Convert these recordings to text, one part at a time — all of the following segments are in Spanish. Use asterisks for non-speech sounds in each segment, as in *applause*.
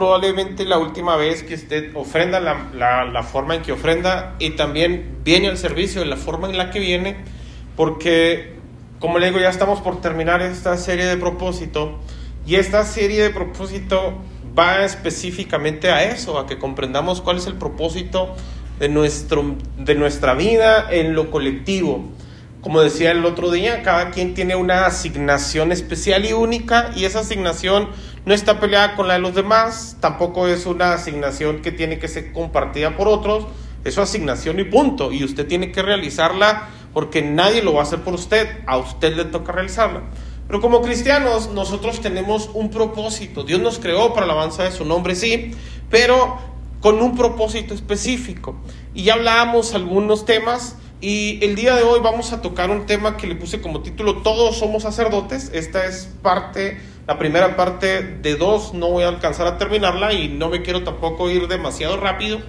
probablemente la última vez que usted ofrenda la, la, forma en que ofrenda y también viene al servicio de la forma en la que viene, porque, como le digo, ya estamos por terminar esta serie de propósito y esta serie de propósito va específicamente a eso, a que comprendamos cuál es el propósito de, nuestro, de nuestra vida en lo colectivo. Como decía el otro día, cada quien tiene una asignación especial y única y esa asignación no está peleada con la de los demás, tampoco es una asignación que tiene que ser compartida por otros, es su asignación y punto, y usted tiene que realizarla porque nadie lo va a hacer por usted, a usted le toca realizarla. Pero como cristianos nosotros tenemos un propósito, Dios nos creó para la alabanza de su nombre, sí, pero con un propósito específico. Y ya hablábamos algunos temas y el día de hoy vamos a tocar un tema que le puse como título Todos somos sacerdotes. Esta es parte, la primera parte de dos, no voy a alcanzar a terminarla y no me quiero tampoco ir demasiado rápido,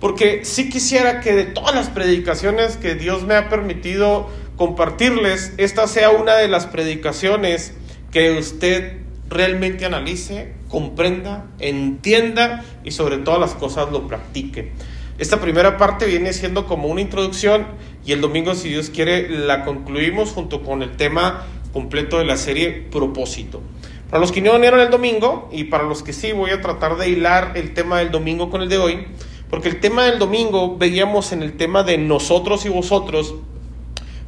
porque sí quisiera que de todas las predicaciones que Dios me ha permitido compartirles, esta sea una de las predicaciones que usted realmente analice, comprenda, entienda y sobre todas las cosas lo practique. Esta primera parte viene siendo como una introducción y el domingo, si Dios quiere, la concluimos junto con el tema completo de la serie Propósito. Para los que no vinieron el domingo y para los que sí, voy a tratar de hilar el tema del domingo con el de hoy, porque el tema del domingo veíamos en el tema de nosotros y vosotros,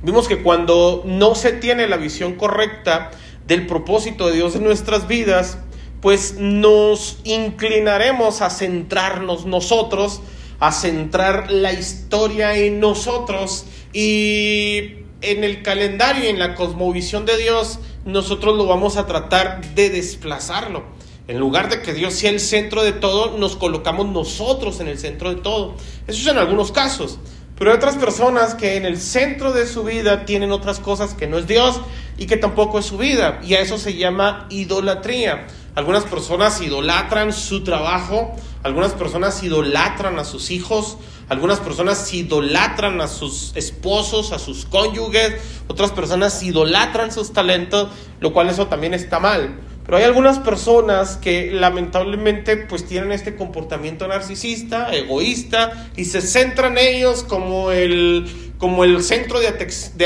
vimos que cuando no se tiene la visión correcta del propósito de Dios en nuestras vidas, pues nos inclinaremos a centrarnos nosotros a centrar la historia en nosotros y en el calendario y en la cosmovisión de Dios, nosotros lo vamos a tratar de desplazarlo. En lugar de que Dios sea el centro de todo, nos colocamos nosotros en el centro de todo. Eso es en algunos casos. Pero hay otras personas que en el centro de su vida tienen otras cosas que no es Dios y que tampoco es su vida. Y a eso se llama idolatría. Algunas personas idolatran su trabajo, algunas personas idolatran a sus hijos, algunas personas idolatran a sus esposos, a sus cónyuges, otras personas idolatran sus talentos, lo cual eso también está mal. Pero hay algunas personas que lamentablemente pues tienen este comportamiento narcisista, egoísta y se centran en ellos como el como el centro de,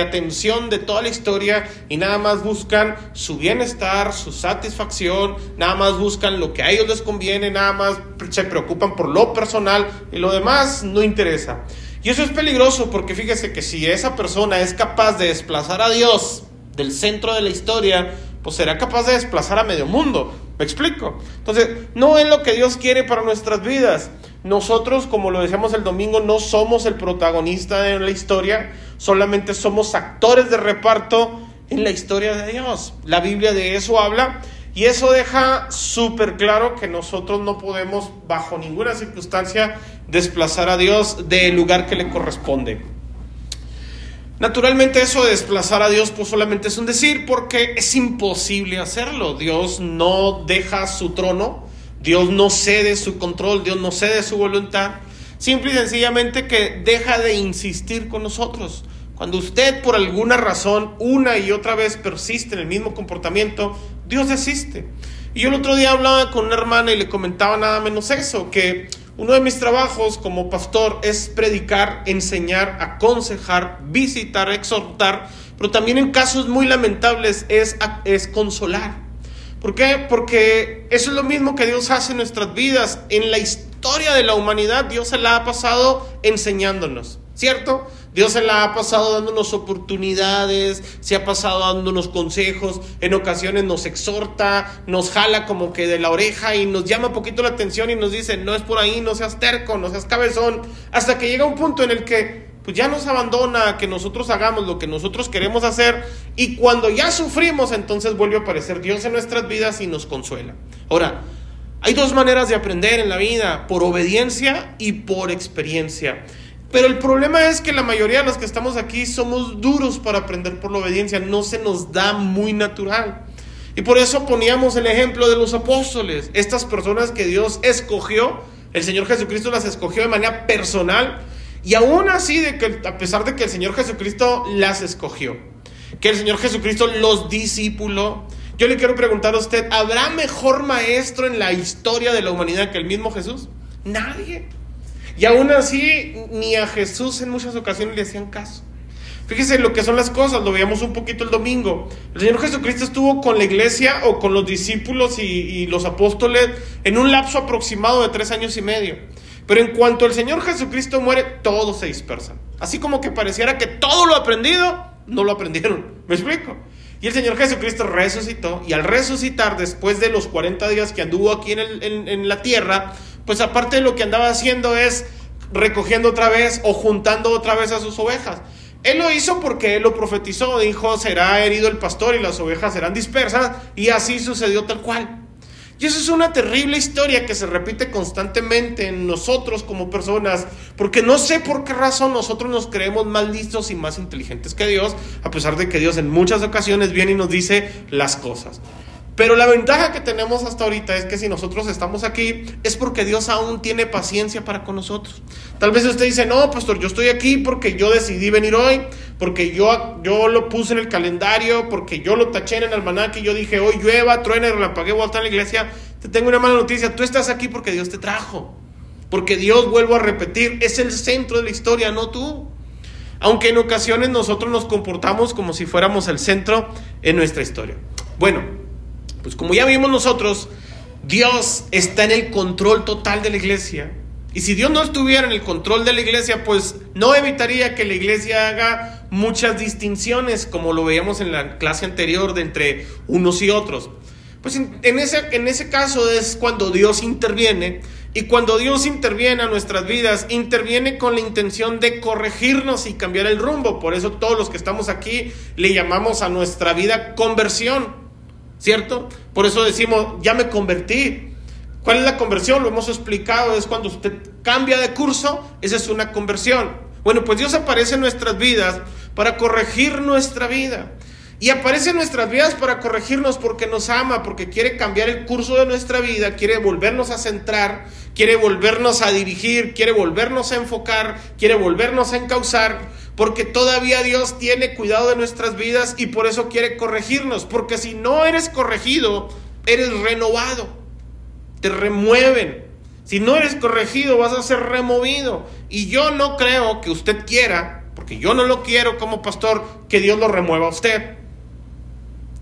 atención de toda la historia y nada más buscan su bienestar, su satisfacción, nada más buscan lo que a ellos les conviene, nada más se preocupan por lo personal y lo demás no interesa. Y eso es peligroso porque fíjese que si esa persona es capaz de desplazar a Dios del centro de la historia, pues será capaz de desplazar a medio mundo. ¿Me explico? Entonces, no es lo que Dios quiere para nuestras vidas. Nosotros, como lo decíamos el domingo, no somos el protagonista de la historia, solamente somos actores de reparto en la historia de Dios. La Biblia de eso habla y eso deja súper claro que nosotros no podemos bajo ninguna circunstancia desplazar a Dios del lugar que le corresponde. Naturalmente eso de desplazar a Dios pues solamente es un decir porque es imposible hacerlo. Dios no deja su trono Dios no cede su control, Dios no cede su voluntad. Simple y sencillamente que deja de insistir con nosotros. Cuando usted por alguna razón una y otra vez persiste en el mismo comportamiento, Dios desiste. Y yo el otro día hablaba con una hermana y le comentaba nada menos eso, que uno de mis trabajos como pastor es predicar, enseñar, aconsejar, visitar, exhortar, pero también en casos muy lamentables es, consolar. ¿Por qué? Porque eso es lo mismo que Dios hace en nuestras vidas. En la historia de la humanidad, Dios se la ha pasado enseñándonos, ¿cierto? Dios se la ha pasado dándonos oportunidades, se ha pasado dándonos consejos, en ocasiones nos exhorta, nos jala como que de la oreja y nos llama un poquito la atención y nos dice, no es por ahí, no seas terco, no seas cabezón, hasta que llega un punto en el que pues ya nos abandona que nosotros hagamos lo que nosotros queremos hacer y cuando ya sufrimos entonces vuelve a aparecer Dios en nuestras vidas y nos consuela. Ahora, hay dos maneras de aprender en la vida, por obediencia y por experiencia. Pero el problema es que la mayoría de los que estamos aquí somos duros para aprender por la obediencia, no se nos da muy natural. Y por eso poníamos el ejemplo de los apóstoles, estas personas que Dios escogió, el Señor Jesucristo las escogió de manera personal y aún así, de que, a pesar de que el Señor Jesucristo las escogió, que el Señor Jesucristo los discipuló, Yo le quiero preguntar a usted, ¿habrá mejor maestro en la historia de la humanidad que el mismo Jesús? Nadie. Y aún así, ni a Jesús en muchas ocasiones le hacían caso. Fíjese lo que son las cosas, lo veíamos un poquito el domingo. El Señor Jesucristo estuvo con la iglesia o con los discípulos y, y, los apóstoles en un lapso aproximado de tres años y medio. Pero en cuanto el Señor Jesucristo muere, todos se dispersan. Así como que pareciera que todo lo aprendido, no lo aprendieron. ¿Me explico? Y el Señor Jesucristo resucitó y al resucitar después de los 40 días que anduvo aquí en, el, en, la tierra, pues aparte de lo que andaba haciendo es recogiendo otra vez o juntando otra vez a sus ovejas. Él lo hizo porque él lo profetizó, dijo, será herido el pastor y las ovejas serán dispersas, y así sucedió tal cual. Y eso es una terrible historia que se repite constantemente en nosotros como personas, porque no sé por qué razón nosotros nos creemos más listos y más inteligentes que Dios, a pesar de que Dios en muchas ocasiones viene y nos dice las cosas. Pero la ventaja que tenemos hasta ahorita es que si nosotros estamos aquí es porque Dios aún tiene paciencia para con nosotros. Tal vez usted dice, no, pastor, yo estoy aquí porque yo decidí venir hoy, porque yo, yo lo puse en el calendario, porque yo lo taché en el almanaque y yo dije, hoy llueva, truene, relampague, voy a estar en la iglesia. Te tengo una mala noticia, tú estás aquí porque Dios te trajo. Porque Dios, vuelvo a repetir, es el centro de la historia, no tú. Aunque en ocasiones nosotros nos comportamos como si fuéramos el centro en nuestra historia. Bueno, pues como ya vimos nosotros, Dios está en el control total de la iglesia. Y si Dios no estuviera en el control de la iglesia, pues no evitaría que la iglesia haga muchas distinciones, como lo veíamos en la clase anterior, de entre unos y otros. Pues en, ese, en ese caso es cuando Dios interviene. Y cuando Dios interviene a nuestras vidas, interviene con la intención de corregirnos y cambiar el rumbo. Por eso todos los que estamos aquí le llamamos a nuestra vida conversión. ¿Cierto? Por eso decimos, ya me convertí. ¿Cuál es la conversión? Lo hemos explicado, es cuando usted cambia de curso, esa es una conversión. Bueno, pues Dios aparece en nuestras vidas para corregir nuestra vida. Y aparece en nuestras vidas para corregirnos porque nos ama, porque quiere cambiar el curso de nuestra vida, quiere volvernos a centrar, quiere volvernos a dirigir, quiere volvernos a enfocar, quiere volvernos a encauzar porque todavía Dios tiene cuidado de nuestras vidas y por eso quiere corregirnos, porque si no eres corregido, eres renovado, te remueven. Si no eres corregido, vas a ser removido. Y yo no creo que usted quiera, porque yo no lo quiero como pastor, que Dios lo remueva a usted.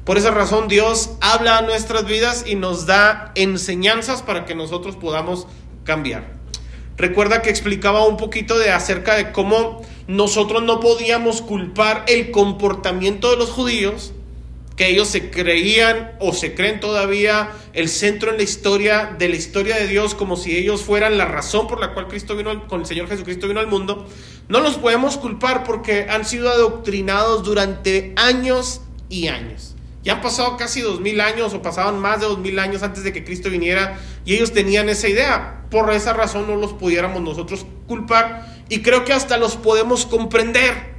Por esa razón Dios habla a nuestras vidas y nos da enseñanzas para que nosotros podamos cambiar. Recuerda que explicaba un poquito de acerca de cómo nosotros no podíamos culpar el comportamiento de los judíos, que ellos se creían o se creen todavía el centro en la historia de la historia de Dios, como si ellos fueran la razón por la cual Cristo vino, con el Señor Jesucristo vino al mundo. No los podemos culpar porque han sido adoctrinados durante años y años. Ya han pasado casi dos mil años o pasaban más de dos mil años antes de que Cristo viniera y ellos tenían esa idea. Por esa razón no los pudiéramos nosotros culpar y creo que hasta los podemos comprender.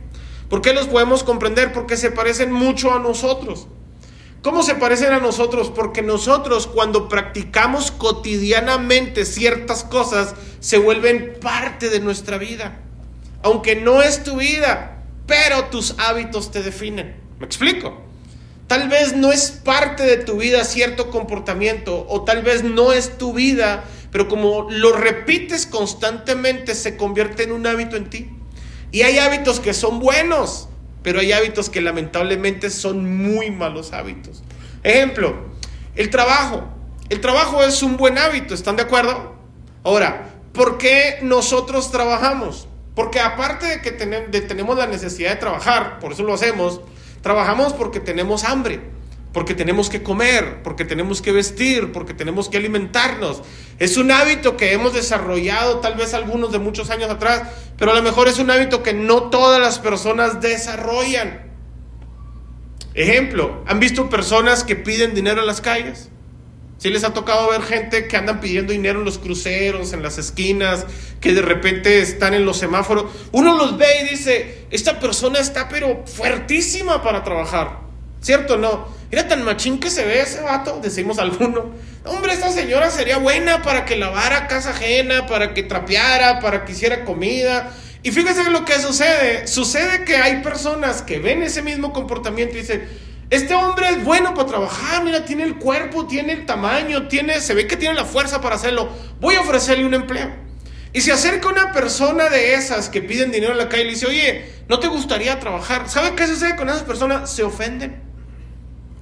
¿Por qué los podemos comprender? Porque se parecen mucho a nosotros. ¿Cómo se parecen a nosotros? Porque nosotros cuando practicamos cotidianamente ciertas cosas se vuelven parte de nuestra vida. Aunque no es tu vida, pero tus hábitos te definen. ¿Me explico? Tal vez no es parte de tu vida cierto comportamiento o tal vez no es tu vida, pero como lo repites constantemente se convierte en un hábito en ti. Y hay hábitos que son buenos, pero hay hábitos que lamentablemente son muy malos hábitos. Ejemplo, el trabajo. El trabajo es un buen hábito, ¿están de acuerdo? Ahora, ¿por qué nosotros trabajamos? Porque aparte de que tenemos la necesidad de trabajar, por eso lo hacemos, Trabajamos porque tenemos hambre, porque tenemos que comer, porque tenemos que vestir, porque tenemos que alimentarnos. Es un hábito que hemos desarrollado tal vez algunos de muchos años atrás, pero a lo mejor es un hábito que no todas las personas desarrollan. Ejemplo, ¿han visto personas que piden dinero en las calles? Si les ha tocado ver gente que andan pidiendo dinero en los cruceros, en las esquinas, que de repente están en los semáforos. Uno los ve y dice, esta persona está pero fuertísima para trabajar. ¿Cierto o no? Era tan machín que se ve ese vato, decimos alguno. Hombre, esta señora sería buena para que lavara casa ajena, para que trapeara, para que hiciera comida. Y fíjese lo que sucede. Sucede que hay personas que ven ese mismo comportamiento y dicen, Este hombre es bueno para trabajar, mira, tiene el cuerpo, tiene el tamaño, tiene, se ve que tiene la fuerza para hacerlo. Voy a ofrecerle un empleo. Y se acerca una persona de esas que piden dinero en la calle y le dice, oye, ¿no te gustaría trabajar? ¿Sabe qué sucede con esas personas? Se ofenden.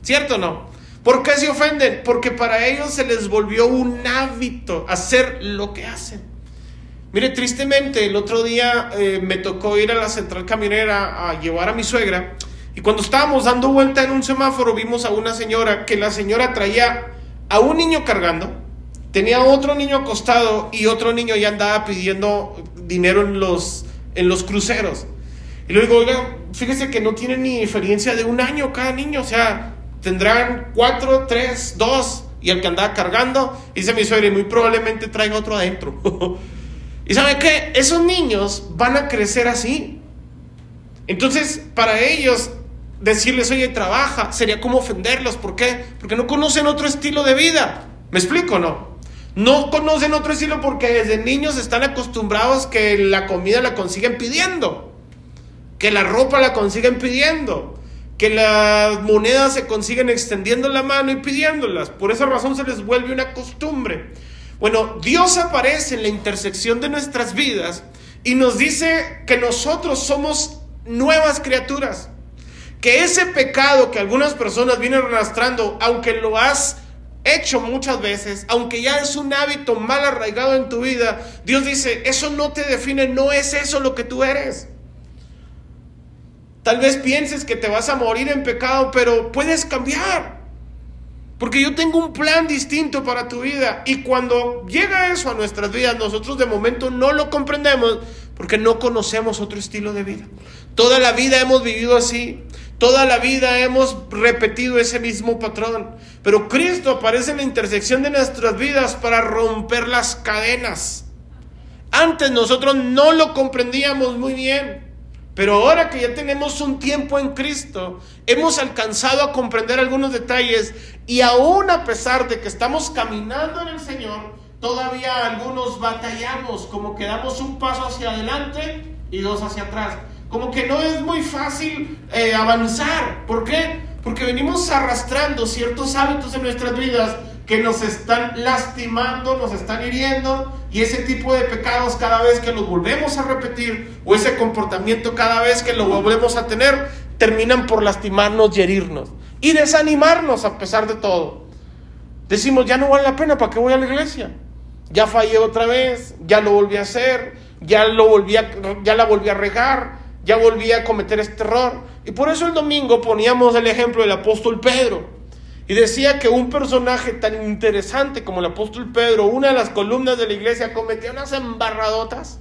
¿Cierto o no? ¿Por qué se ofenden? Porque para ellos se les volvió un hábito hacer lo que hacen. Mire, tristemente, el otro día eh, me tocó ir a la central camionera a llevar a mi suegra y cuando estábamos dando vuelta en un semáforo vimos a una señora que la señora traía a un niño cargando, tenía otro niño acostado y otro niño ya andaba pidiendo dinero en los, en los cruceros. Y le digo, oiga, fíjese que no tiene ni diferencia de un año cada niño, o sea, tendrán cuatro, tres, dos, y el que andaba cargando, dice mi suegra, y muy probablemente traiga otro adentro. *laughs* y sabe qué, esos niños van a crecer así. Entonces, para ellos decirles, oye, trabaja, sería como ofenderlos. ¿Por qué? Porque no conocen otro estilo de vida. ¿Me explico no? No conocen otro estilo porque desde niños están acostumbrados que la comida la consiguen pidiendo, que la ropa la consiguen pidiendo, que las monedas se consiguen extendiendo la mano y pidiéndolas. Por esa razón se les vuelve una costumbre. Bueno, Dios aparece en la intersección de nuestras vidas y nos dice que nosotros somos nuevas criaturas que ese pecado que algunas personas vienen arrastrando, aunque lo has hecho muchas veces, aunque ya es un hábito mal arraigado en tu vida, Dios dice, eso no te define, no es eso lo que tú eres. Tal vez pienses que te vas a morir en pecado, pero puedes cambiar. Porque yo tengo un plan distinto para tu vida. Y cuando llega eso a nuestras vidas, nosotros de momento no lo comprendemos porque no conocemos otro estilo de vida. Toda la vida hemos vivido así. Toda la vida hemos repetido ese mismo patrón, pero Cristo aparece en la intersección de nuestras vidas para romper las cadenas. Antes nosotros no lo comprendíamos muy bien, pero ahora que ya tenemos un tiempo en Cristo, hemos alcanzado a comprender algunos detalles y aún a pesar de que estamos caminando en el Señor, todavía algunos batallamos, como que damos un paso hacia adelante y dos hacia atrás como que no es muy fácil eh, avanzar. ¿Por qué? Porque venimos arrastrando ciertos hábitos en nuestras vidas que nos están lastimando, nos están hiriendo y ese tipo de pecados cada vez que los volvemos a repetir o ese comportamiento cada vez que lo volvemos a tener terminan por lastimarnos y herirnos y desanimarnos a pesar de todo. Decimos, ya no vale la pena, ¿para qué voy a la iglesia? Ya fallé otra vez, ya lo volví a hacer, ya, lo volví a, ya la volví a regar, ya volvía a cometer este error. Y por eso el domingo poníamos el ejemplo del apóstol Pedro. Y decía que un personaje tan interesante como el apóstol Pedro, una de las columnas de la iglesia, cometía unas embarradotas,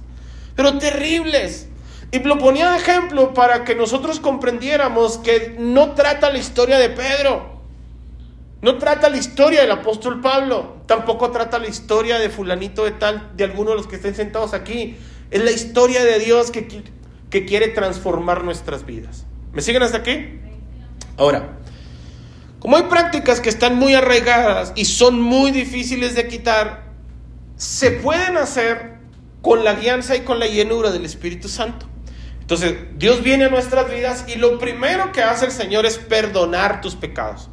pero terribles. Y lo ponía de ejemplo para que nosotros comprendiéramos que no trata la historia de Pedro, no trata la historia del apóstol Pablo, tampoco trata la historia de fulanito de tal, de alguno de los que estén sentados aquí. Es la historia de Dios que que quiere transformar nuestras vidas. ¿Me siguen hasta aquí? Ahora, como hay prácticas que están muy arraigadas y son muy difíciles de quitar, se pueden hacer con la guianza y con la llenura del Espíritu Santo. Entonces, Dios viene a nuestras vidas y lo primero que hace el Señor es perdonar tus pecados.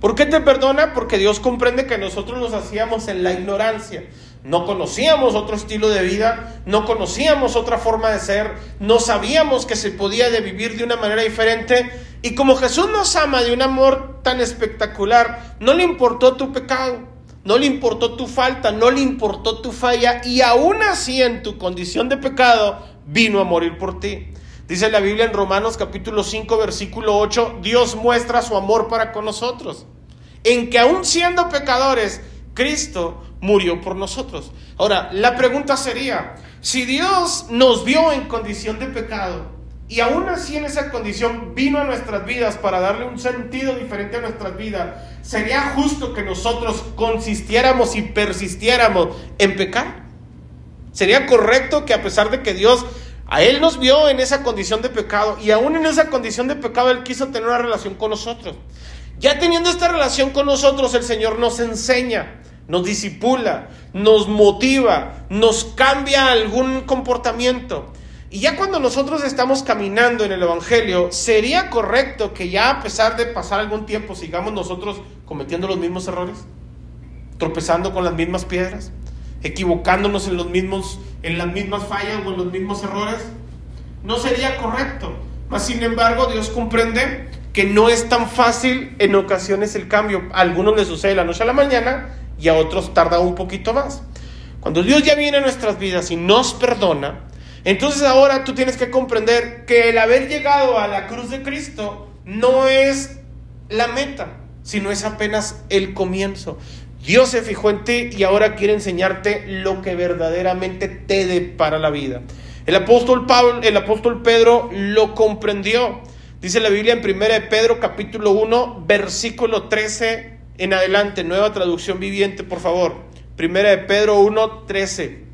¿Por qué te perdona? Porque Dios comprende que nosotros nos hacíamos en la ignorancia. No conocíamos otro estilo de vida, no conocíamos otra forma de ser, no sabíamos que se podía vivir de una manera diferente. Y como Jesús nos ama de un amor tan espectacular, no le importó tu pecado, no le importó tu falta, no le importó tu falla, y aún así en tu condición de pecado vino a morir por ti. Dice la Biblia en Romanos capítulo 5 versículo 8, Dios muestra su amor para con nosotros, en que aún siendo pecadores, Cristo murió por nosotros. Ahora, la pregunta sería, si Dios nos vio en condición de pecado y aún así en esa condición vino a nuestras vidas para darle un sentido diferente a nuestras vidas, ¿sería justo que nosotros consistiéramos y persistiéramos en pecar? ¿Sería correcto que a pesar de que Dios a Él nos vio en esa condición de pecado y aún en esa condición de pecado Él quiso tener una relación con nosotros? Ya teniendo esta relación con nosotros, el Señor nos enseña nos disipula, nos motiva, nos cambia algún comportamiento. Y ya cuando nosotros estamos caminando en el Evangelio, ¿sería correcto que ya a pesar de pasar algún tiempo sigamos nosotros cometiendo los mismos errores? Tropezando con las mismas piedras, equivocándonos en, los mismos, en las mismas fallas o en los mismos errores. No sería correcto. Mas sin embargo, Dios comprende que no es tan fácil en ocasiones el cambio. A algunos les sucede de la noche a la mañana y a otros tarda un poquito más. Cuando Dios ya viene a nuestras vidas y nos perdona, entonces ahora tú tienes que comprender que el haber llegado a la cruz de Cristo no es la meta, sino es apenas el comienzo. Dios se fijó en ti y ahora quiere enseñarte lo que verdaderamente te depara la vida. El apóstol Pablo, el apóstol Pedro lo comprendió. Dice la Biblia en 1 de Pedro capítulo 1, versículo 13 en adelante, nueva traducción viviente, por favor. 1 de Pedro 1, 13.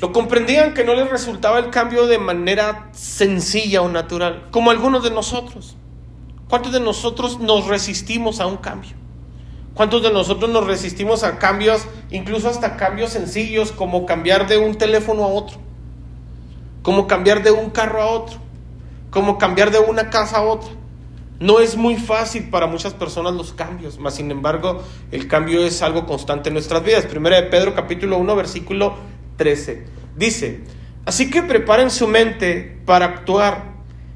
Lo comprendían que no les resultaba el cambio de manera sencilla o natural, como algunos de nosotros. ¿Cuántos de nosotros nos resistimos a un cambio? ¿Cuántos de nosotros nos resistimos a cambios, incluso hasta cambios sencillos, como cambiar de un teléfono a otro? Como cambiar de un carro a otro? Como cambiar de una casa a otra? No es muy fácil para muchas personas los cambios, mas sin embargo el cambio es algo constante en nuestras vidas. Primera de Pedro capítulo 1 versículo 13. Dice, así que preparen su mente para actuar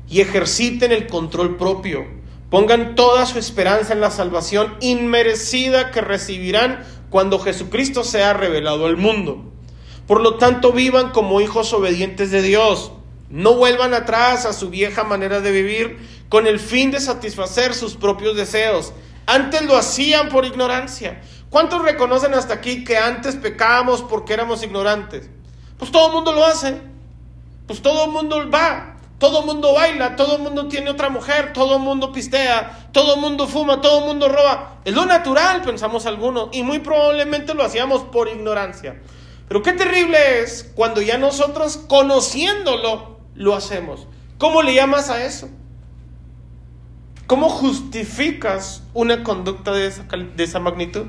y ejerciten el control propio Pongan toda su esperanza en la salvación inmerecida que recibirán cuando Jesucristo sea revelado al mundo. Por lo tanto, vivan como hijos obedientes de Dios. No vuelvan atrás a su vieja manera de vivir con el fin de satisfacer sus propios deseos. Antes lo hacían por ignorancia. ¿Cuántos reconocen hasta aquí que antes pecábamos porque éramos ignorantes? Pues todo el mundo lo hace. Pues todo el mundo va. Todo mundo baila, todo mundo tiene otra mujer, todo mundo pistea, todo mundo fuma, todo mundo roba. Es lo natural, pensamos algunos, y muy probablemente lo hacíamos por ignorancia. Pero qué terrible es cuando ya nosotros, conociéndolo, lo hacemos. ¿Cómo le llamas a eso? ¿Cómo justificas una conducta de esa, de esa magnitud?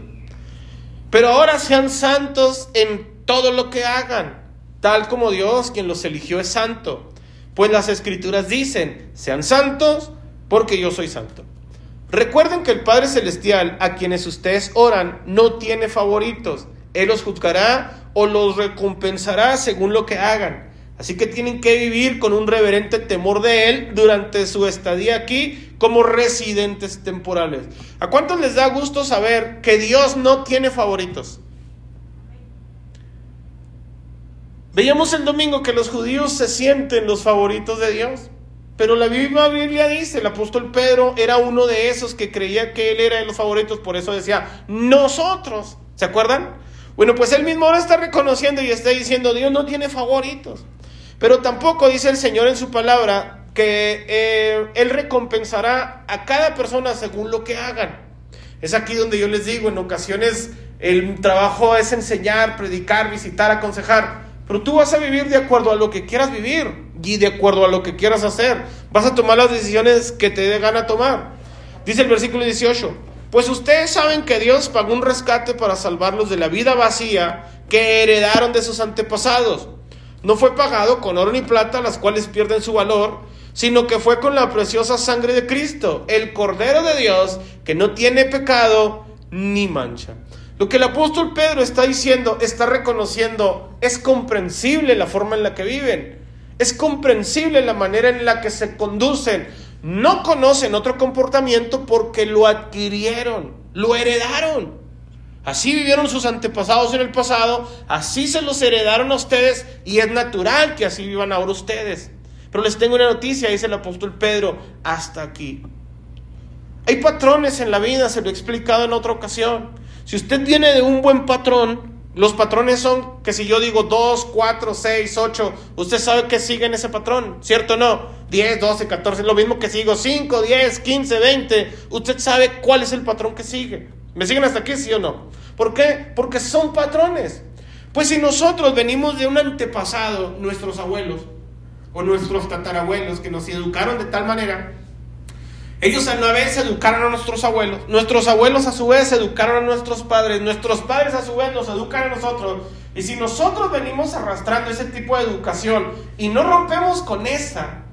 Pero ahora sean santos en todo lo que hagan, tal como Dios, quien los eligió, es santo. Pues las escrituras dicen, sean santos porque yo soy santo. Recuerden que el Padre Celestial a quienes ustedes oran no tiene favoritos. Él los juzgará o los recompensará según lo que hagan. Así que tienen que vivir con un reverente temor de Él durante su estadía aquí como residentes temporales. ¿A cuántos les da gusto saber que Dios no tiene favoritos? Veíamos el domingo que los judíos se sienten los favoritos de Dios. Pero la Biblia dice, el apóstol Pedro era uno de esos que creía que él era de los favoritos, por eso decía, nosotros. ¿Se acuerdan? Bueno, pues él mismo ahora está reconociendo y está diciendo, Dios no tiene favoritos. Pero tampoco dice el Señor en su palabra que eh, Él recompensará a cada persona según lo que hagan. Es aquí donde yo les digo, en ocasiones el trabajo es enseñar, predicar, visitar, aconsejar. Pero tú vas a vivir de acuerdo a lo que quieras vivir y de acuerdo a lo que quieras hacer. Vas a tomar las decisiones que te dé gana tomar. Dice el versículo 18, pues ustedes saben que Dios pagó un rescate para salvarlos de la vida vacía que heredaron de sus antepasados. No fue pagado con oro ni plata, las cuales pierden su valor, sino que fue con la preciosa sangre de Cristo, el Cordero de Dios, que no tiene pecado ni mancha. Lo que el apóstol Pedro está diciendo, está reconociendo, es comprensible la forma en la que viven, es comprensible la manera en la que se conducen. No conocen otro comportamiento porque lo adquirieron, lo heredaron. Así vivieron sus antepasados en el pasado, así se los heredaron a ustedes y es natural que así vivan ahora ustedes. Pero les tengo una noticia, dice el apóstol Pedro, hasta aquí. Hay patrones en la vida, se lo he explicado en otra ocasión. Si usted viene de un buen patrón, los patrones son que si yo digo 2, 4, 6, 8, usted sabe que siguen ese patrón, ¿cierto o no? 10, 12, 14, lo mismo que sigo 5, 10, 15, 20, usted sabe cuál es el patrón que sigue. ¿Me siguen hasta aquí, sí o no? ¿Por qué? Porque son patrones. Pues si nosotros venimos de un antepasado, nuestros abuelos o nuestros tatarabuelos que nos educaron de tal manera, Ellos a una vez educaron a nuestros abuelos, nuestros abuelos a su vez educaron a nuestros padres, nuestros padres a su vez nos educan a nosotros. Y si nosotros venimos arrastrando ese tipo de educación y no rompemos con esa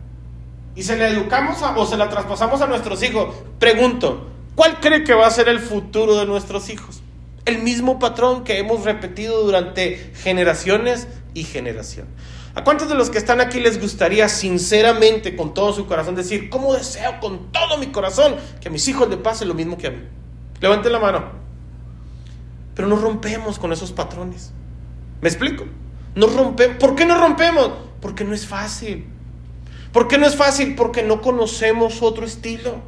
y se la educamos o se la traspasamos a nuestros hijos, pregunto, ¿cuál cree que va a ser el futuro de nuestros hijos? El mismo patrón que hemos repetido durante generaciones y generaciones. ¿A cuántos de los que están aquí les gustaría sinceramente, con todo su corazón, decir, ¿cómo deseo con todo mi corazón que a mis hijos le pase lo mismo que a mí? Levanten la mano. Pero no rompemos con esos patrones. ¿Me explico? No rompemos. ¿Por qué no rompemos? Porque no es fácil. ¿Por qué no es fácil? Porque no conocemos otro estilo.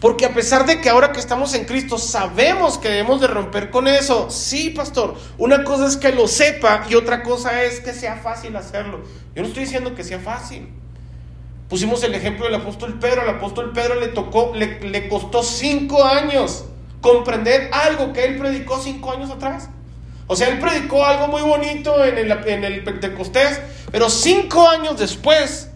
Porque a pesar de que ahora que estamos en Cristo sabemos que debemos de romper con eso, sí, pastor, una cosa es que lo sepa y otra cosa es que sea fácil hacerlo. Yo no estoy diciendo que sea fácil. Pusimos el ejemplo del apóstol Pedro, al apóstol Pedro le tocó, le, costó cinco años comprender algo que él predicó cinco años atrás. O sea, él predicó algo muy bonito en el, en el Pentecostés, pero cinco años después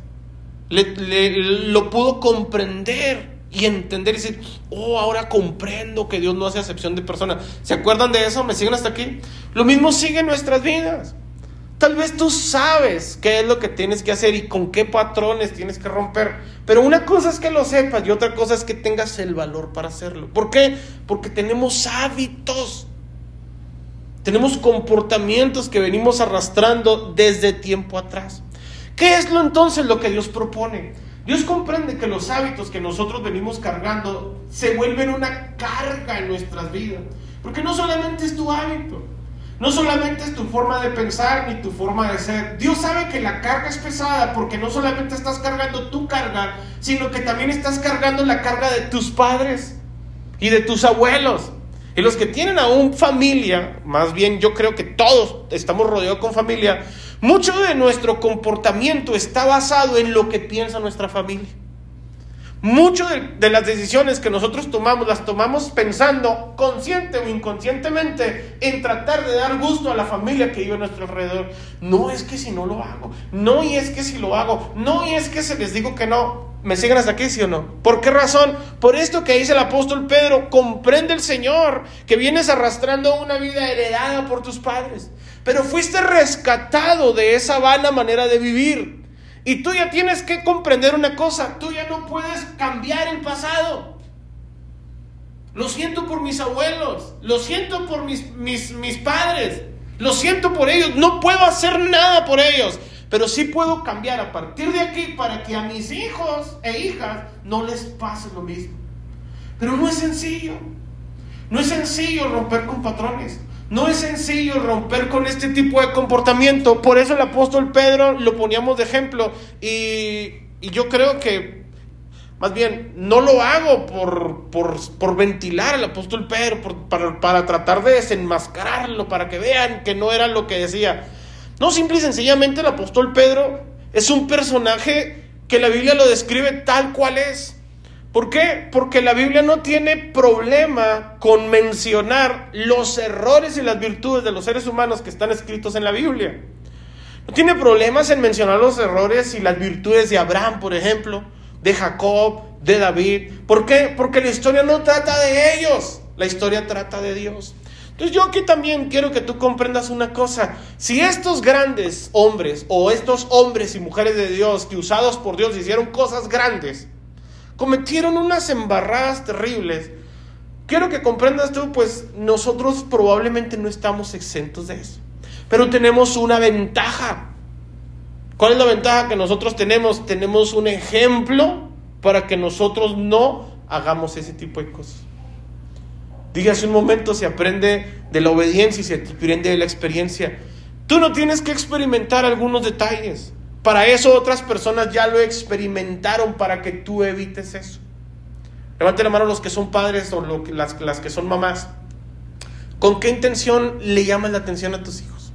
lo pudo comprender y entender y decir, oh, ahora comprendo que Dios no hace acepción de personas. ¿Se acuerdan de eso? ¿Me siguen hasta aquí? Lo mismo sigue en nuestras vidas. Tal vez tú sabes qué es lo que tienes que hacer y con qué patrones tienes que romper. Pero una cosa es que lo sepas y otra cosa es que tengas el valor para hacerlo. ¿Por qué? Porque tenemos hábitos. Tenemos comportamientos que venimos arrastrando desde tiempo atrás. ¿Qué es lo entonces lo que Dios propone? Dios comprende que los hábitos que nosotros venimos cargando se vuelven una carga en nuestras vidas. Porque no solamente es tu hábito, no solamente es tu forma de pensar ni tu forma de ser. Dios sabe que la carga es pesada porque no solamente estás cargando tu carga, sino que también estás cargando la carga de tus padres y de tus abuelos. Y los que tienen aún familia, más bien yo creo que todos estamos rodeados con familia, mucho de nuestro comportamiento está basado en lo que piensa nuestra familia. Mucho de, las decisiones que nosotros tomamos las tomamos pensando consciente o inconscientemente en tratar de dar gusto a la familia que vive a nuestro alrededor. No es que si no lo hago, no y es que si lo hago, no y es que se les digo que no. ¿Me siguen hasta aquí, sí o no? ¿Por qué razón? Por esto que dice el apóstol Pedro, comprende el Señor que vienes arrastrando una vida heredada por tus padres, pero fuiste rescatado de esa vana manera de vivir. Y tú ya tienes que comprender una cosa, tú ya no puedes cambiar el pasado. Lo siento por mis abuelos, lo siento por mis, mis, mis padres, lo siento por ellos, no puedo hacer nada por ellos, pero sí puedo cambiar a partir de aquí para que a mis hijos e hijas no les pase lo mismo. Pero no es sencillo, no es sencillo romper con patrones. No es sencillo romper con este tipo de comportamiento. Por eso el apóstol Pedro lo poníamos de ejemplo. Y, yo creo que, más bien, no lo hago por, por, ventilar al apóstol Pedro, para, para tratar de desenmascararlo, para que vean que no era lo que decía. No, simple y sencillamente el apóstol Pedro es un personaje que la Biblia lo describe tal cual es. ¿Por qué? Porque la Biblia no tiene problema con mencionar los errores y las virtudes de los seres humanos que están escritos en la Biblia. No tiene problemas en mencionar los errores y las virtudes de Abraham, por ejemplo, de Jacob, de David. ¿Por qué? Porque la historia no trata de ellos, la historia trata de Dios. Entonces yo aquí también quiero que tú comprendas una cosa. Si estos grandes hombres o estos hombres y mujeres de Dios que usados por Dios hicieron cosas grandes, cometieron unas embarradas terribles. Quiero que comprendas tú, pues nosotros probablemente no estamos exentos de eso. Pero tenemos una ventaja. ¿Cuál es la ventaja que nosotros tenemos? Tenemos un ejemplo para que nosotros no hagamos ese tipo de cosas. Hace un momento, se aprende de la obediencia y se aprende de la experiencia. Tú no tienes que experimentar algunos detalles. Para eso otras personas ya lo experimentaron para que tú evites eso. Levante la mano los que son padres o las, que son mamás. ¿Con qué intención le llamas la atención a tus hijos?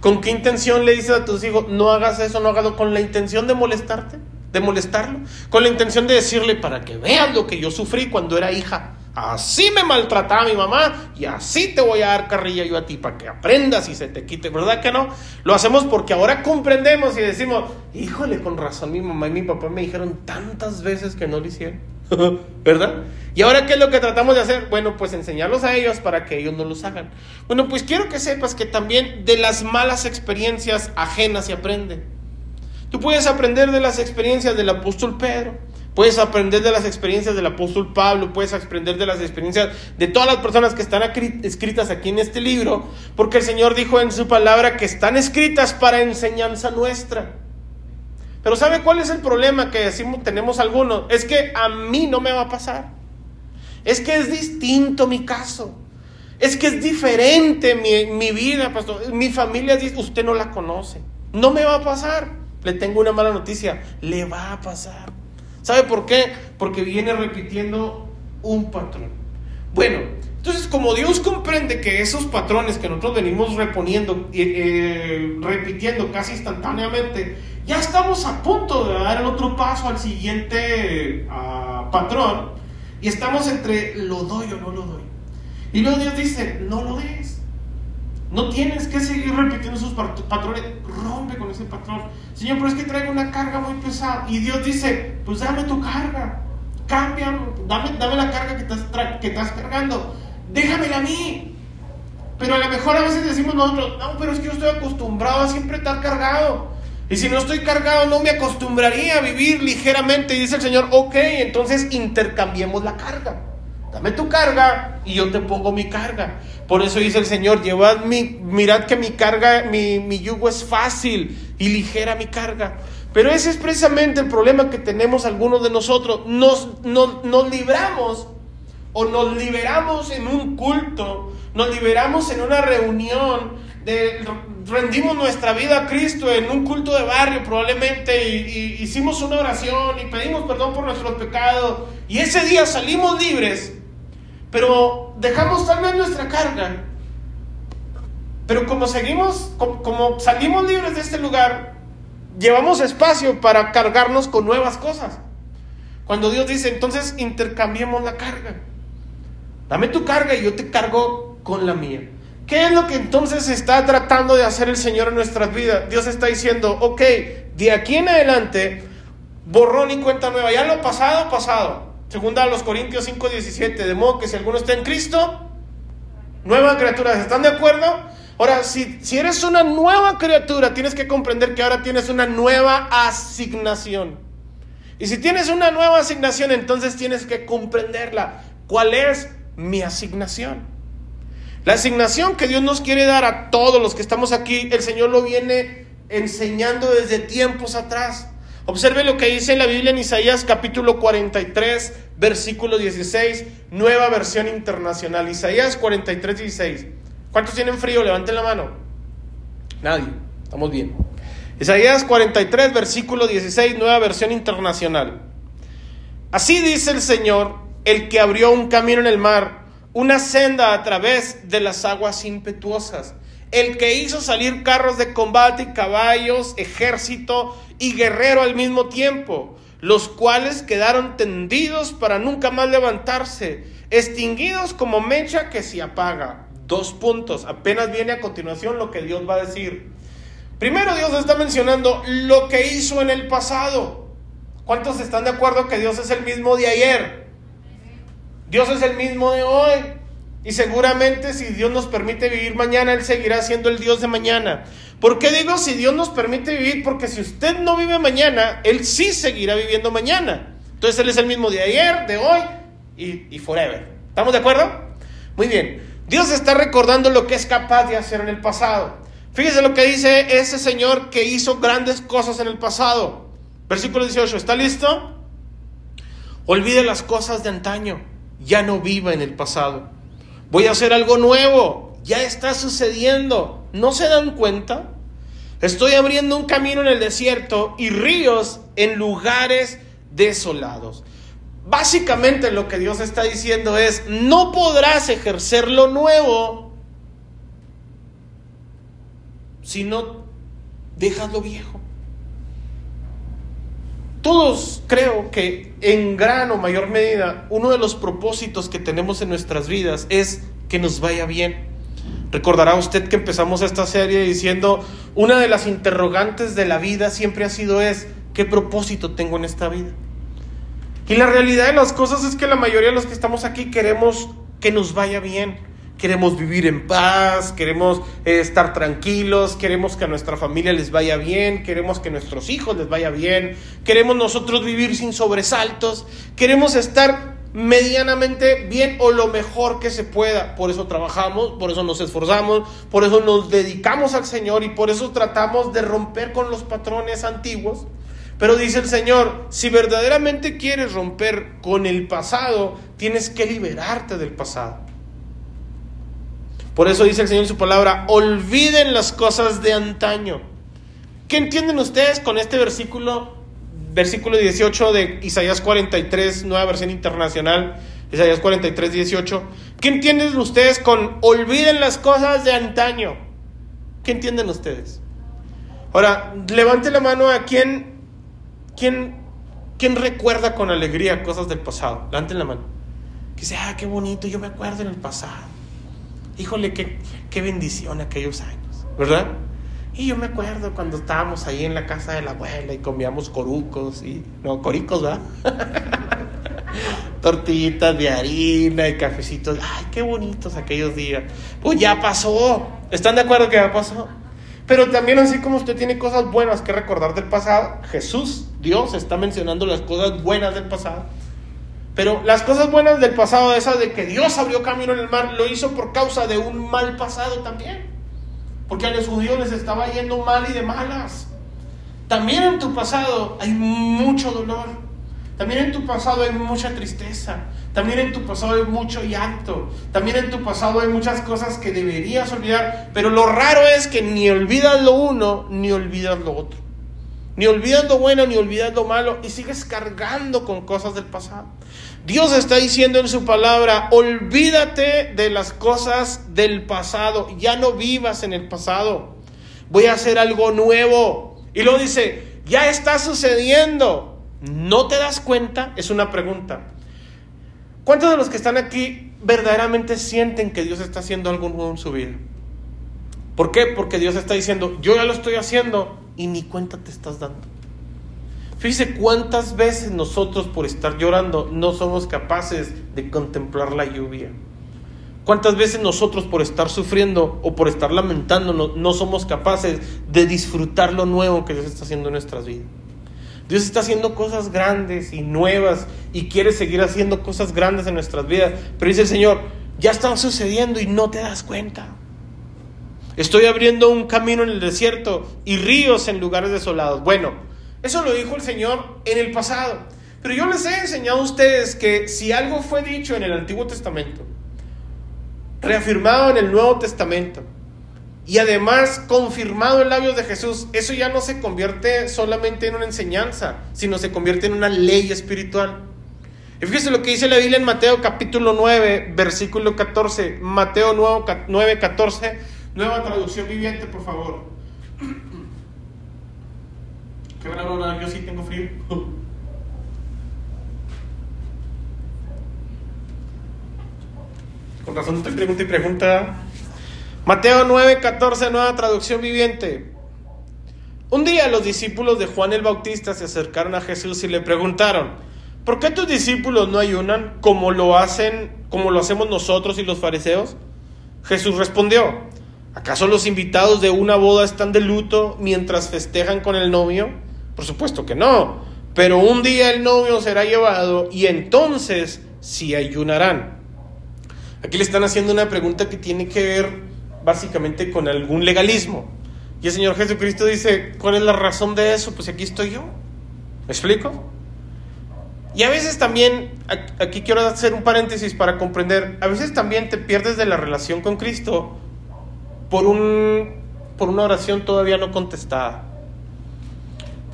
¿Con qué intención le dices a tus hijos, no hagas eso, no hagas con la intención de molestarte, de molestarlo? Con la intención de decirle para que veas lo que yo sufrí cuando era hija. Así me maltrataba mi mamá y así te voy a dar carrilla yo a ti para que aprendas y se te quite, ¿verdad que no? Lo hacemos porque ahora comprendemos y decimos, híjole, con razón mi mamá y mi papá me dijeron tantas veces que no lo hicieron. *laughs* ¿verdad? Y ahora, ¿qué es lo que tratamos de hacer? Bueno, pues enseñarlos a ellos para que ellos no los hagan. Bueno, pues quiero que sepas que también de las malas experiencias ajenas se aprende. Tú puedes aprender de las experiencias del apóstol Pedro, puedes aprender de las experiencias del apóstol Pablo, puedes aprender de las experiencias de todas las personas que están escritas aquí en este libro, porque el Señor dijo en su palabra que están escritas para enseñanza nuestra. Pero ¿sabe cuál es el problema que decimos, tenemos algunos? Es que a mí no me va a pasar. Es que es distinto mi caso. Es que es diferente mi, mi vida, pastor. Mi familia dice, usted no la conoce. No me va a pasar. Le tengo una mala noticia. Le va a pasar. ¿Sabe por qué? Porque viene repitiendo un patrón. Bueno, entonces como Dios comprende que esos patrones que nosotros venimos reponiendo, eh, eh, repitiendo casi instantáneamente, ya estamos a punto de dar el otro paso al siguiente ah, patrón y estamos entre lo doy o no lo doy. Y luego Dios dice, no lo des. No tienes que seguir repitiendo esos patrones. Rompe con ese patrón. Señor, pero es que traigo una carga muy pesada. Y Dios dice, pues dame tu carga. Cambia, dame, dame la carga que estás, que estás cargando. Déjamela a mí. Pero a lo mejor a veces decimos nosotros, no, pero es que yo estoy acostumbrado a siempre estar cargado. Y si no estoy cargado, no me acostumbraría a vivir ligeramente. Y dice el Señor, ok, entonces intercambiemos la carga. Dame tu carga y yo te pongo mi carga. Por eso dice el Señor, llevad mi, mirad que mi carga, mi, mi yugo es fácil y ligera mi carga. Pero ese es precisamente el problema que tenemos algunos de nosotros. Nos, nos, nos libramos o nos liberamos en un culto, nos liberamos en una reunión rendimos nuestra vida a Cristo en un culto de barrio probablemente y, hicimos una oración y pedimos perdón por nuestros pecados y ese día salimos libres, pero dejamos tal nuestra carga. Pero como seguimos, como salimos libres de este lugar, llevamos espacio para cargarnos con nuevas cosas. Cuando Dios dice, entonces intercambiemos la carga. Dame tu carga y yo te cargo con la mía. ¿Qué es lo que entonces está tratando de hacer el Señor en nuestras vidas? Dios está diciendo, ok, de aquí en adelante, borrón y cuenta nueva. Ya lo pasado, pasado. Segunda a los Corintios 5, 17. De modo que si alguno está en Cristo, nueva criatura. ¿Están de acuerdo? Ahora, si, si eres una nueva criatura, tienes que comprender que ahora tienes una nueva asignación. Y si tienes una nueva asignación, entonces tienes que comprenderla. ¿Cuál es mi asignación? La asignación que Dios nos quiere dar a todos los que estamos aquí, el Señor lo viene enseñando desde tiempos atrás. Observe lo que dice la Biblia en Isaías capítulo 43, versículo 16, nueva versión internacional. Isaías 43, 16. ¿Cuántos tienen frío? Levanten la mano. Nadie. Estamos bien. Isaías 43, versículo 16, nueva versión internacional. Así dice el Señor, el que abrió un camino en el mar una senda a través de las aguas impetuosas. El que hizo salir carros de combate, caballos, ejército y guerrero al mismo tiempo, los cuales quedaron tendidos para nunca más levantarse, extinguidos como mecha que se apaga. Dos puntos, apenas viene a continuación lo que Dios va a decir. Primero Dios está mencionando lo que hizo en el pasado. ¿Cuántos están de acuerdo que Dios es el mismo de ayer? Dios es el mismo de hoy. Y seguramente si Dios nos permite vivir mañana, Él seguirá siendo el Dios de mañana. ¿Por qué digo si Dios nos permite vivir? Porque si usted no vive mañana, Él sí seguirá viviendo mañana. Entonces Él es el mismo de ayer, de hoy y, forever. ¿Estamos de acuerdo? Muy bien. Dios está recordando lo que es capaz de hacer en el pasado. Fíjese lo que dice ese Señor que hizo grandes cosas en el pasado. Versículo 18. ¿Está listo? Olvide las cosas de antaño ya no viva en el pasado. Voy a hacer algo nuevo, ya está sucediendo. ¿No se dan cuenta? Estoy abriendo un camino en el desierto y ríos en lugares desolados. Básicamente lo que Dios está diciendo es, no podrás ejercer lo nuevo si no dejas lo viejo. Todos creo que en gran o mayor medida uno de los propósitos que tenemos en nuestras vidas es que nos vaya bien. Recordará usted que empezamos esta serie diciendo, una de las interrogantes de la vida siempre ha sido es, ¿qué propósito tengo en esta vida? Y la realidad de las cosas es que la mayoría de los que estamos aquí queremos que nos vaya bien. Queremos vivir en paz, queremos eh, estar tranquilos, queremos que a nuestra familia les vaya bien, queremos que a nuestros hijos les vaya bien, queremos nosotros vivir sin sobresaltos, queremos estar medianamente bien o lo mejor que se pueda. Por eso trabajamos, por eso nos esforzamos, por eso nos dedicamos al Señor y por eso tratamos de romper con los patrones antiguos. Pero dice el Señor, si verdaderamente quieres romper con el pasado, tienes que liberarte del pasado. Por eso dice el Señor en su palabra, olviden las cosas de antaño. ¿Qué entienden ustedes con este versículo versículo 18 de Isaías 43, nueva versión internacional, Isaías 43, 18. ¿Qué entienden ustedes con olviden las cosas de antaño? ¿Qué entienden ustedes? Ahora, levante la mano a quien, quien, quien recuerda con alegría cosas del pasado. Levanten la mano. Que dice, ah, qué bonito, yo me acuerdo en el pasado. Híjole, qué, qué bendición aquellos años, ¿verdad? Y yo me acuerdo cuando estábamos ahí en la casa de la abuela y comíamos corucos y. No, coricos, ¿verdad? *laughs* Tortillitas de harina y cafecitos. Ay, qué bonitos aquellos días. Pues ya pasó. ¿Están de acuerdo que ya pasó? Pero también así como usted tiene cosas buenas que recordar del pasado, Jesús, Dios, está mencionando las cosas buenas del pasado. Pero las cosas buenas del pasado, esas de que Dios abrió camino en el mar, lo hizo por causa de un mal pasado también. Porque a los judíos les estaba yendo mal y de malas. También en tu pasado hay mucho dolor. También en tu pasado hay mucha tristeza. También en tu pasado hay mucho llanto. También en tu pasado hay muchas cosas que deberías olvidar. Pero lo raro es que ni olvidas lo uno ni olvidas lo otro. Ni olvidas lo bueno ni olvidas lo malo y sigues cargando con cosas del pasado. Dios está diciendo en su palabra, olvídate de las cosas del pasado, ya no vivas en el pasado, voy a hacer algo nuevo. Y lo dice, ya está sucediendo, ¿no te das cuenta? Es una pregunta. ¿Cuántos de los que están aquí verdaderamente sienten que Dios está haciendo algo nuevo en su vida? ¿Por qué? Porque Dios está diciendo, yo ya lo estoy haciendo y ni cuenta te estás dando. Fíjese cuántas veces nosotros por estar llorando no somos capaces de contemplar la lluvia. ¿Cuántas veces nosotros por estar sufriendo o por estar lamentándonos no somos capaces de disfrutar lo nuevo que Dios está haciendo en nuestras vidas? Dios está haciendo cosas grandes y nuevas y quiere seguir haciendo cosas grandes en nuestras vidas. Pero dice el Señor, ya están sucediendo y no te das cuenta. Estoy abriendo un camino en el desierto y ríos en lugares desolados. Bueno, eso lo dijo el Señor en el pasado. Pero yo les he enseñado a ustedes que si algo fue dicho en el Antiguo Testamento, reafirmado en el Nuevo Testamento, y además confirmado en labios de Jesús, eso ya no se convierte solamente en una enseñanza, sino se convierte en una ley espiritual. Y lo que dice la Biblia en Mateo capítulo 9, versículo 14. Mateo 9, 14, nueva traducción viviente, por favor. Qué yo sí tengo frío. Con razón estoy pregunta y pregunta. Mateo 9, 14, nueva traducción viviente. Un día los discípulos de Juan el Bautista se acercaron a Jesús y le preguntaron, ¿por qué tus discípulos no ayunan como lo hacen, como lo hacemos nosotros y los fariseos? Jesús respondió, ¿acaso los invitados de una boda están de luto mientras festejan con el novio? Por supuesto que no. Pero un día el novio será llevado y entonces sí ayunarán. Aquí le están haciendo una pregunta que tiene que ver básicamente con algún legalismo. Y el Señor Jesucristo dice, ¿cuál es la razón de eso? Pues aquí estoy yo. ¿Me explico? Y a veces también, aquí quiero hacer un paréntesis para comprender, a veces también te pierdes de la relación con Cristo por, un, por una oración todavía no contestada.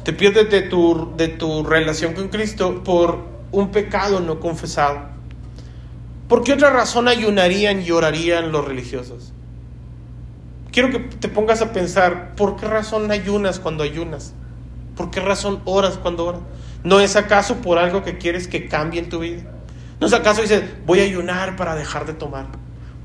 Te pierdes de tu, de tu relación con Cristo por un pecado no confesado. ¿Por qué otra razón ayunarían y orarían los religiosos? Quiero que te pongas a pensar, ¿por qué razón ayunas cuando ayunas? ¿Por qué razón oras cuando oras? ¿No es acaso por algo que quieres que cambie en tu vida? ¿No es acaso dices, voy a ayunar para dejar de tomar?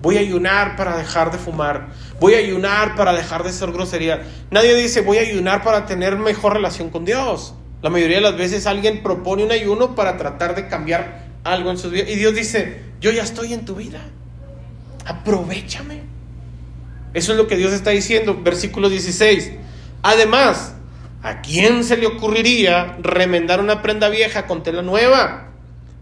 Voy a ayunar para dejar de fumar. Voy a ayunar para dejar de ser grosería. Nadie dice voy a ayunar para tener mejor relación con Dios. La mayoría de las veces alguien propone un ayuno para tratar de cambiar algo en su vida. Y Dios dice, yo ya estoy en tu vida. Aprovechame. Eso es lo que Dios está diciendo. Versículo 16. Además, ¿a quién se le ocurriría remendar una prenda vieja con tela nueva?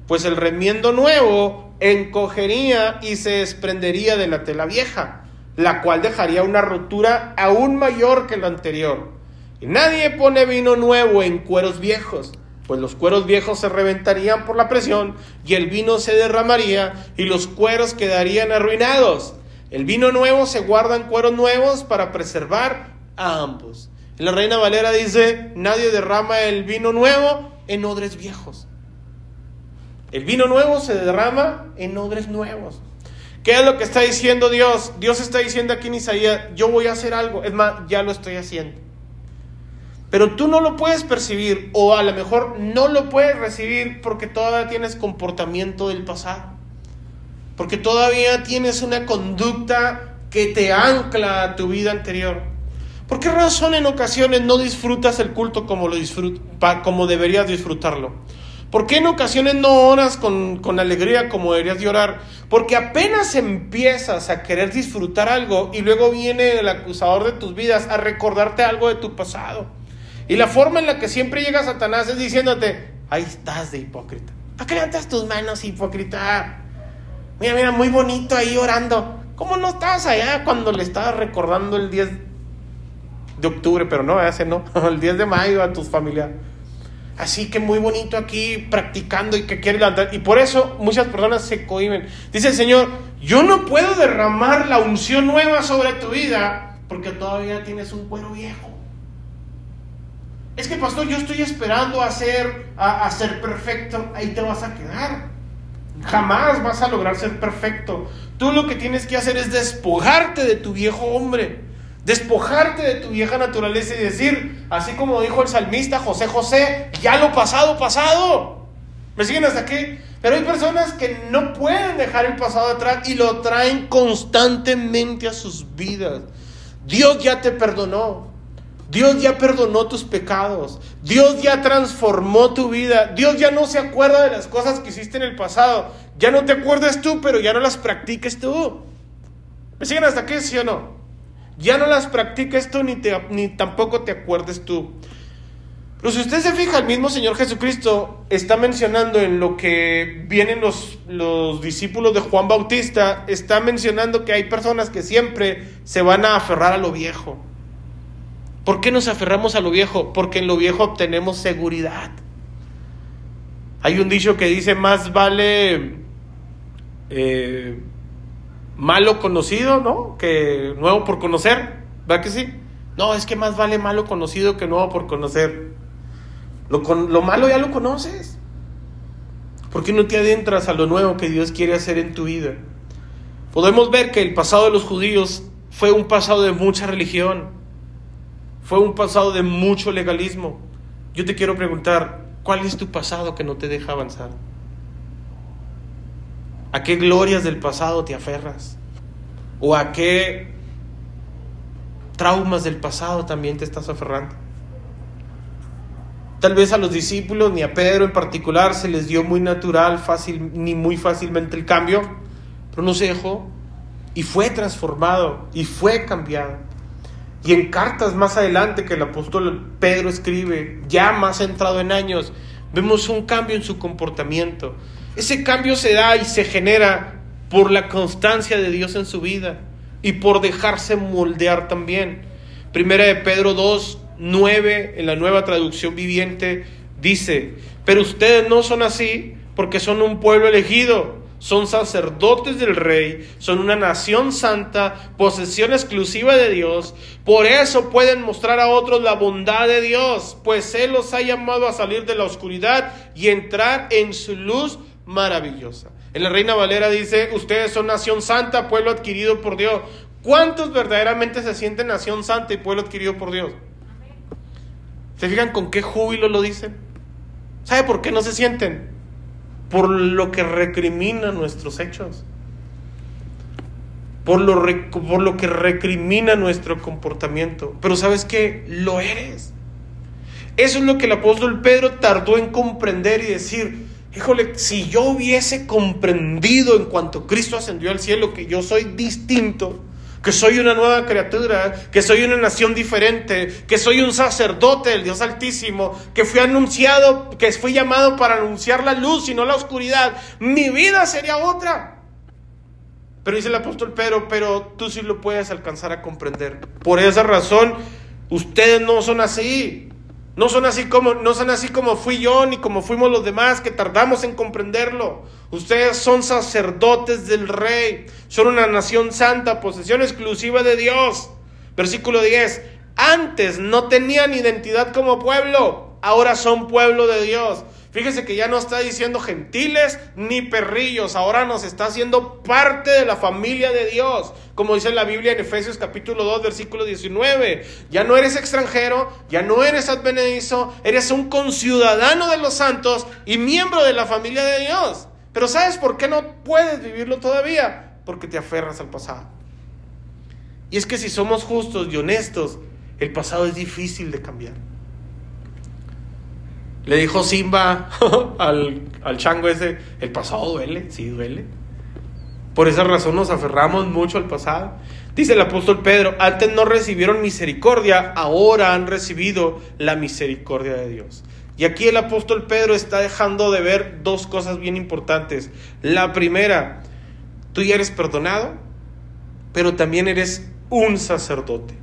Pues el remiendo nuevo encogería y se desprendería de la tela vieja, la cual dejaría una rotura aún mayor que la anterior. Y nadie pone vino nuevo en cueros viejos, pues los cueros viejos se reventarían por la presión y el vino se derramaría y los cueros quedarían arruinados. El vino nuevo se guarda en cueros nuevos para preservar a ambos. la Reina Valera dice, nadie derrama el vino nuevo en odres viejos. El vino nuevo se derrama en odres nuevos. ¿Qué es lo que está diciendo Dios? Dios está diciendo aquí en Isaías, yo voy a hacer algo. Es más, ya lo estoy haciendo. Pero tú no lo puedes percibir o a lo mejor no lo puedes recibir porque todavía tienes comportamiento del pasado. Porque todavía tienes una conducta que te ancla a tu vida anterior. ¿Por qué razón en ocasiones no disfrutas el culto como, lo como deberías disfrutarlo? ¿Por qué en ocasiones no oras con, con, alegría como deberías de orar? Porque apenas empiezas a querer disfrutar algo y luego viene el acusador de tus vidas a recordarte algo de tu pasado. Y la forma en la que siempre llega Satanás es diciéndote, ahí estás de hipócrita. ¿Para levantas tus manos, hipócrita? Mira, mira, muy bonito ahí orando. ¿Cómo no estabas allá cuando le estabas recordando el 10 de octubre? Pero no, ese no, *laughs* el 10 de mayo a tus familiares. Así que muy bonito aquí practicando y que quiere levantar. Y por eso muchas personas se cohiben. Dice el Señor, yo no puedo derramar la unción nueva sobre tu vida porque todavía tienes un cuero viejo. Es que, pastor, yo estoy esperando a ser, a, ser perfecto. Ahí te vas a quedar. Jamás vas a lograr ser perfecto. Tú lo que tienes que hacer es despojarte de tu viejo hombre. Despojarte de tu vieja naturaleza y decir, así como dijo el salmista José José, ya lo pasado, pasado. ¿Me siguen hasta aquí? Pero hay personas que no pueden dejar el pasado atrás y lo traen constantemente a sus vidas. Dios ya te perdonó. Dios ya perdonó tus pecados. Dios ya transformó tu vida. Dios ya no se acuerda de las cosas que hiciste en el pasado. Ya no te acuerdas tú, pero ya no las practiques tú. ¿Me siguen hasta aquí, sí o no? Ya no las practiques tú ni, tampoco te acuerdes tú. Pero si usted se fija, el mismo Señor Jesucristo está mencionando en lo que vienen los, los discípulos de Juan Bautista, está mencionando que hay personas que siempre se van a aferrar a lo viejo. ¿Por qué nos aferramos a lo viejo? Porque en lo viejo obtenemos seguridad. Hay un dicho que dice, más vale eh, malo conocido, ¿no? Que nuevo por conocer. ¿Va que sí? No, es que más vale malo conocido que nuevo por conocer. Lo, lo malo ya lo conoces. ¿Por qué no te adentras a lo nuevo que Dios quiere hacer en tu vida? Podemos ver que el pasado de los judíos fue un pasado de mucha religión fue un pasado de mucho legalismo. Yo te quiero preguntar, ¿cuál es tu pasado que no te deja avanzar? ¿A qué glorias del pasado te aferras? ¿O a qué traumas del pasado también te estás aferrando? Tal vez a los discípulos, ni a Pedro en particular, se les dio muy natural, fácil, ni muy fácilmente el cambio, pero no se dejó y fue transformado y fue cambiado. Y en cartas más adelante que el apóstol Pedro escribe, ya más centrado en años, vemos un cambio en su comportamiento. Ese cambio se da y se genera por la constancia de Dios en su vida y por dejarse moldear también. Primera de Pedro 2, 9, en la nueva traducción viviente, dice, pero ustedes no son así porque son un pueblo elegido son sacerdotes del rey, son una nación santa, posesión exclusiva de Dios. Por eso pueden mostrar a otros la bondad de Dios, pues Él los ha llamado a salir de la oscuridad y entrar en su luz maravillosa. En la Reina Valera dice, ustedes son nación santa, pueblo adquirido por Dios. ¿Cuántos verdaderamente se sienten nación santa y pueblo adquirido por Dios? ¿Se fijan con qué júbilo lo dicen? ¿Sabe por qué no se sienten? por lo que recrimina nuestros hechos, por lo, por lo que recrimina nuestro comportamiento. Pero sabes que lo eres. Eso es lo que el apóstol Pedro tardó en comprender y decir, híjole, si yo hubiese comprendido en cuanto Cristo ascendió al cielo que yo soy distinto, que soy una nueva criatura, que soy una nación diferente, que soy un sacerdote del Dios Altísimo, que fui anunciado, que fui llamado para anunciar la luz y no la oscuridad, mi vida sería otra. Pero dice el apóstol Pedro, pero tú sí lo puedes alcanzar a comprender. Por esa razón, ustedes no son así. No son así como no son así como fui yo ni como fuimos los demás que tardamos en comprenderlo. Ustedes son sacerdotes del rey, son una nación santa, posesión exclusiva de Dios. Versículo 10. Antes no tenían identidad como pueblo, ahora son pueblo de Dios. Fíjese que ya no está diciendo gentiles ni perrillos, ahora nos está haciendo parte de la familia de Dios, como dice la Biblia en Efesios capítulo 2, versículo 19. Ya no eres extranjero, ya no eres advenedizo, eres un conciudadano de los santos y miembro de la familia de Dios. Pero ¿sabes por qué no puedes vivirlo todavía? Porque te aferras al pasado. Y es que si somos justos y honestos, el pasado es difícil de cambiar. Le dijo Simba *laughs* al, al chango ese, el pasado duele, sí duele. Por esa razón nos aferramos mucho al pasado. Dice el apóstol Pedro, antes no recibieron misericordia, ahora han recibido la misericordia de Dios. Y aquí el apóstol Pedro está dejando de ver dos cosas bien importantes. La primera, tú ya eres perdonado, pero también eres un sacerdote.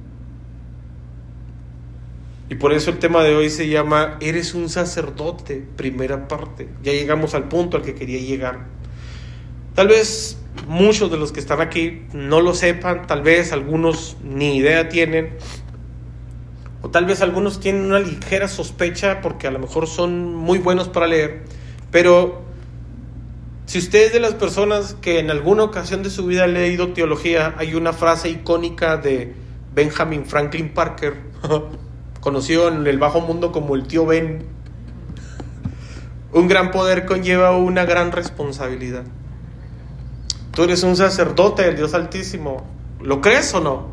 Y por eso el tema de hoy se llama Eres un sacerdote, primera parte. Ya llegamos al punto al que quería llegar. Tal vez muchos de los que están aquí no lo sepan, tal vez algunos ni idea tienen, o tal vez algunos tienen una ligera sospecha porque a lo mejor son muy buenos para leer, pero si usted es de las personas que en alguna ocasión de su vida ha leído teología, hay una frase icónica de Benjamin Franklin Parker *laughs* conocido en el bajo mundo como el tío Ben. Un gran poder conlleva una gran responsabilidad. Tú eres un sacerdote del Dios Altísimo. ¿Lo crees o no?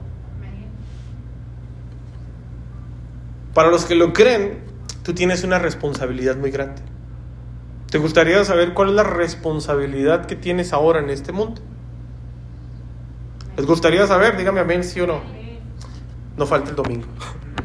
Para los que lo creen, tú tienes una responsabilidad muy grande. ¿Te gustaría saber cuál es la responsabilidad que tienes ahora en este mundo? ¿Les gustaría saber? Dígame amén, sí o no. No falta el domingo.